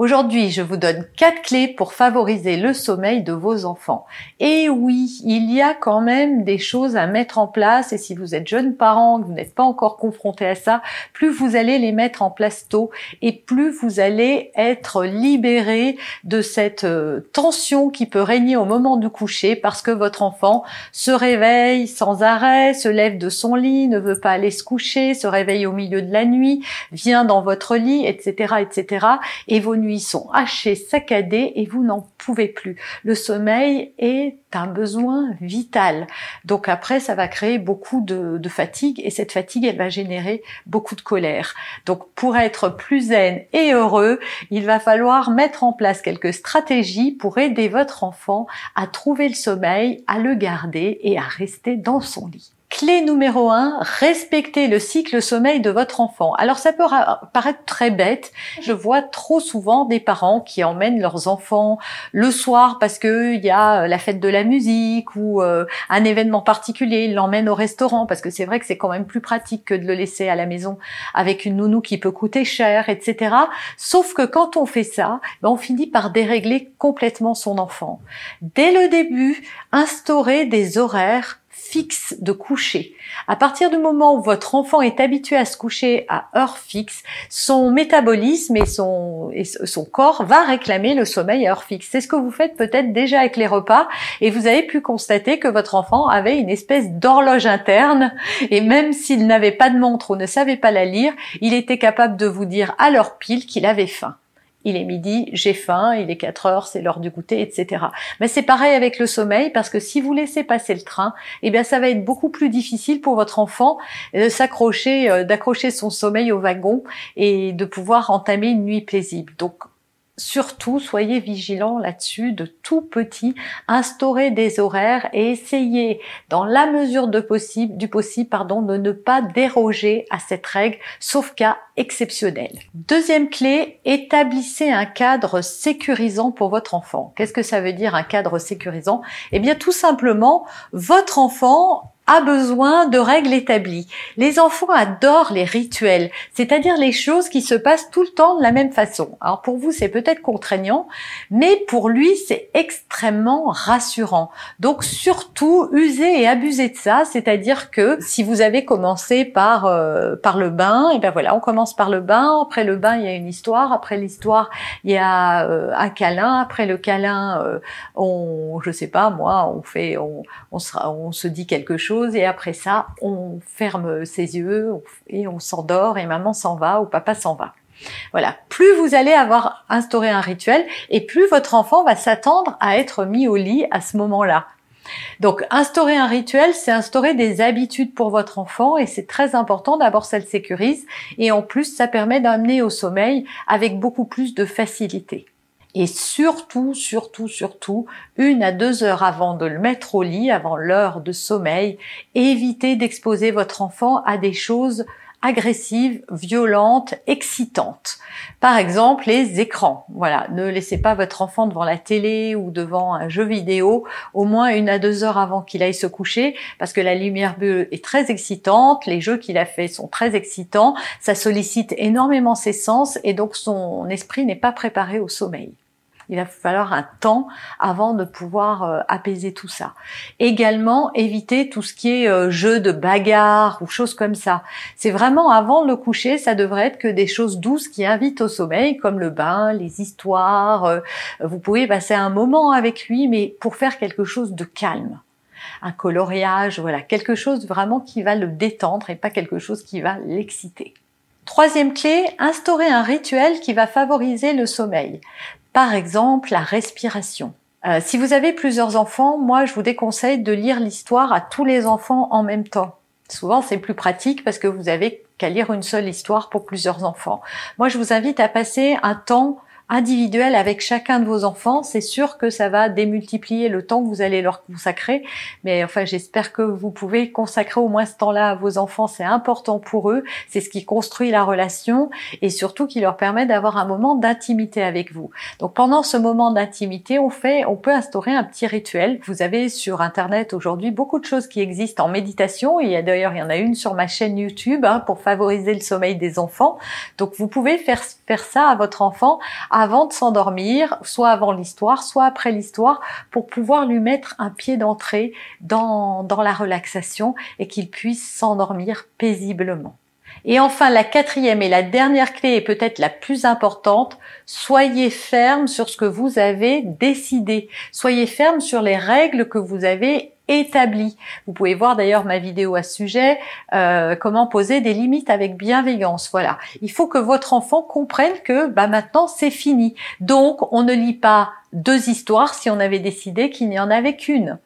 Aujourd'hui, je vous donne quatre clés pour favoriser le sommeil de vos enfants. Et oui, il y a quand même des choses à mettre en place et si vous êtes jeune parent, que vous n'êtes pas encore confronté à ça, plus vous allez les mettre en place tôt et plus vous allez être libéré de cette euh, tension qui peut régner au moment du coucher parce que votre enfant se réveille sans arrêt, se lève de son lit, ne veut pas aller se coucher, se réveille au milieu de la nuit, vient dans votre lit, etc., etc. et vos nuits sont hachés, saccadés et vous n'en pouvez plus. Le sommeil est un besoin vital. Donc après, ça va créer beaucoup de, de, fatigue et cette fatigue, elle va générer beaucoup de colère. Donc pour être plus zen et heureux, il va falloir mettre en place quelques stratégies pour aider votre enfant à trouver le sommeil, à le garder et à rester dans son lit. Clé numéro 1, respectez le cycle sommeil de votre enfant. Alors ça peut paraître très bête. Je vois trop souvent des parents qui emmènent leurs enfants le soir parce que il y a la fête de la musique ou euh, un événement particulier. Ils l'emmènent au restaurant parce que c'est vrai que c'est quand même plus pratique que de le laisser à la maison avec une nounou qui peut coûter cher, etc. Sauf que quand on fait ça, ben, on finit par dérégler complètement son enfant. Dès le début, instaurer des horaires fixe de coucher. À partir du moment où votre enfant est habitué à se coucher à heure fixe, son métabolisme et son, et son corps va réclamer le sommeil à heure fixe. C'est ce que vous faites peut-être déjà avec les repas et vous avez pu constater que votre enfant avait une espèce d'horloge interne et même s'il n'avait pas de montre ou ne savait pas la lire, il était capable de vous dire à l'heure pile qu'il avait faim il est midi, j'ai faim, il est 4 heures, c'est l'heure du goûter, etc. Mais c'est pareil avec le sommeil parce que si vous laissez passer le train, eh bien ça va être beaucoup plus difficile pour votre enfant de s'accrocher, euh, d'accrocher son sommeil au wagon et de pouvoir entamer une nuit paisible. Donc surtout, soyez vigilants là-dessus, de tout petit, instaurez des horaires et essayez, dans la mesure de possible, du possible, pardon, de ne pas déroger à cette règle, sauf cas exceptionnel. Deuxième clé, établissez un cadre sécurisant pour votre enfant. Qu'est-ce que ça veut dire un cadre sécurisant? Eh bien, tout simplement, votre enfant a besoin de règles établies. Les enfants adorent les rituels, c'est-à-dire les choses qui se passent tout le temps de la même façon. Alors pour vous, c'est peut-être contraignant, mais pour lui, c'est extrêmement rassurant. Donc surtout, usez et abusez de ça, c'est-à-dire que si vous avez commencé par euh, par le bain, et ben voilà, on commence par le bain, après le bain, il y a une histoire, après l'histoire, il y a euh, un câlin, après le câlin, euh, on je sais pas moi, on fait on on, sera, on se dit quelque chose et après ça, on ferme ses yeux et on s'endort et maman s'en va ou papa s'en va. Voilà, plus vous allez avoir instauré un rituel et plus votre enfant va s'attendre à être mis au lit à ce moment-là. Donc, instaurer un rituel, c'est instaurer des habitudes pour votre enfant et c'est très important. D'abord, ça le sécurise et en plus, ça permet d'amener au sommeil avec beaucoup plus de facilité. Et surtout, surtout, surtout, une à deux heures avant de le mettre au lit, avant l'heure de sommeil, évitez d'exposer votre enfant à des choses agressives, violentes, excitantes. Par exemple, les écrans. Voilà, ne laissez pas votre enfant devant la télé ou devant un jeu vidéo au moins une à deux heures avant qu'il aille se coucher, parce que la lumière bleue est très excitante, les jeux qu'il a fait sont très excitants, ça sollicite énormément ses sens et donc son esprit n'est pas préparé au sommeil. Il va falloir un temps avant de pouvoir euh, apaiser tout ça. Également, éviter tout ce qui est euh, jeu de bagarre ou choses comme ça. C'est vraiment avant le coucher, ça devrait être que des choses douces qui invitent au sommeil, comme le bain, les histoires. Euh, vous pouvez passer un moment avec lui, mais pour faire quelque chose de calme un coloriage, voilà, quelque chose vraiment qui va le détendre et pas quelque chose qui va l'exciter. Troisième clé, instaurer un rituel qui va favoriser le sommeil. Par exemple, la respiration. Euh, si vous avez plusieurs enfants, moi je vous déconseille de lire l'histoire à tous les enfants en même temps. Souvent c'est plus pratique parce que vous avez qu'à lire une seule histoire pour plusieurs enfants. Moi je vous invite à passer un temps individuel avec chacun de vos enfants, c'est sûr que ça va démultiplier le temps que vous allez leur consacrer. Mais enfin, j'espère que vous pouvez consacrer au moins ce temps-là à vos enfants. C'est important pour eux. C'est ce qui construit la relation et surtout qui leur permet d'avoir un moment d'intimité avec vous. Donc pendant ce moment d'intimité, on fait, on peut instaurer un petit rituel. Vous avez sur Internet aujourd'hui beaucoup de choses qui existent en méditation. Il y a d'ailleurs, il y en a une sur ma chaîne YouTube hein, pour favoriser le sommeil des enfants. Donc vous pouvez faire faire ça à votre enfant avant de s'endormir, soit avant l'histoire, soit après l'histoire, pour pouvoir lui mettre un pied d'entrée dans, la relaxation et qu'il puisse s'endormir paisiblement. Et enfin, la quatrième et la dernière clé est peut-être la plus importante, soyez ferme sur ce que vous avez décidé. Soyez ferme sur les règles que vous avez établi. Vous pouvez voir d'ailleurs ma vidéo à ce sujet, euh, comment poser des limites avec bienveillance. Voilà. Il faut que votre enfant comprenne que bah, maintenant c'est fini. Donc on ne lit pas deux histoires si on avait décidé qu'il n'y en avait qu'une.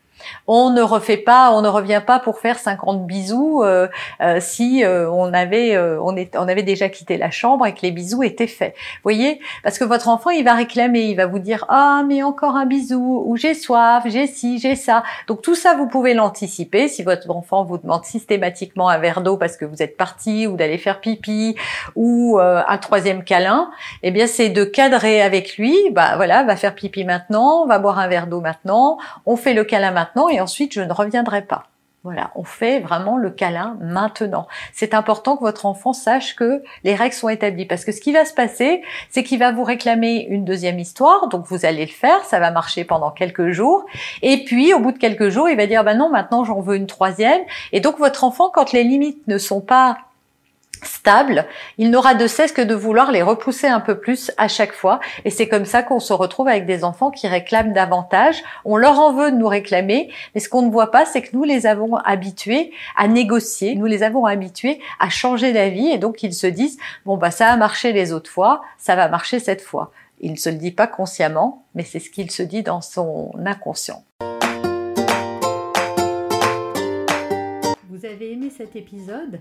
On ne refait pas, on ne revient pas pour faire 50 bisous euh, euh, si euh, on avait on, est, on avait déjà quitté la chambre et que les bisous étaient faits. Vous voyez? Parce que votre enfant, il va réclamer, il va vous dire "Ah, mais encore un bisou" ou "J'ai soif, j'ai ci, j'ai ça". Donc tout ça vous pouvez l'anticiper. Si votre enfant vous demande systématiquement un verre d'eau parce que vous êtes parti ou d'aller faire pipi ou un troisième câlin, eh bien c'est de cadrer avec lui, bah voilà, va faire pipi maintenant, va boire un verre d'eau maintenant, on fait le câlin maintenant et ensuite je ne reviendrai pas. Voilà, on fait vraiment le câlin maintenant. C'est important que votre enfant sache que les règles sont établies parce que ce qui va se passer, c'est qu'il va vous réclamer une deuxième histoire, donc vous allez le faire, ça va marcher pendant quelques jours et puis au bout de quelques jours, il va dire bah non, maintenant j'en veux une troisième et donc votre enfant quand les limites ne sont pas stable, il n'aura de cesse que de vouloir les repousser un peu plus à chaque fois. Et c'est comme ça qu'on se retrouve avec des enfants qui réclament davantage. On leur en veut de nous réclamer, mais ce qu'on ne voit pas, c'est que nous les avons habitués à négocier, nous les avons habitués à changer d'avis, et donc ils se disent, bon bah ça a marché les autres fois, ça va marcher cette fois. Il ne se le dit pas consciemment, mais c'est ce qu'il se dit dans son inconscient. Vous avez aimé cet épisode?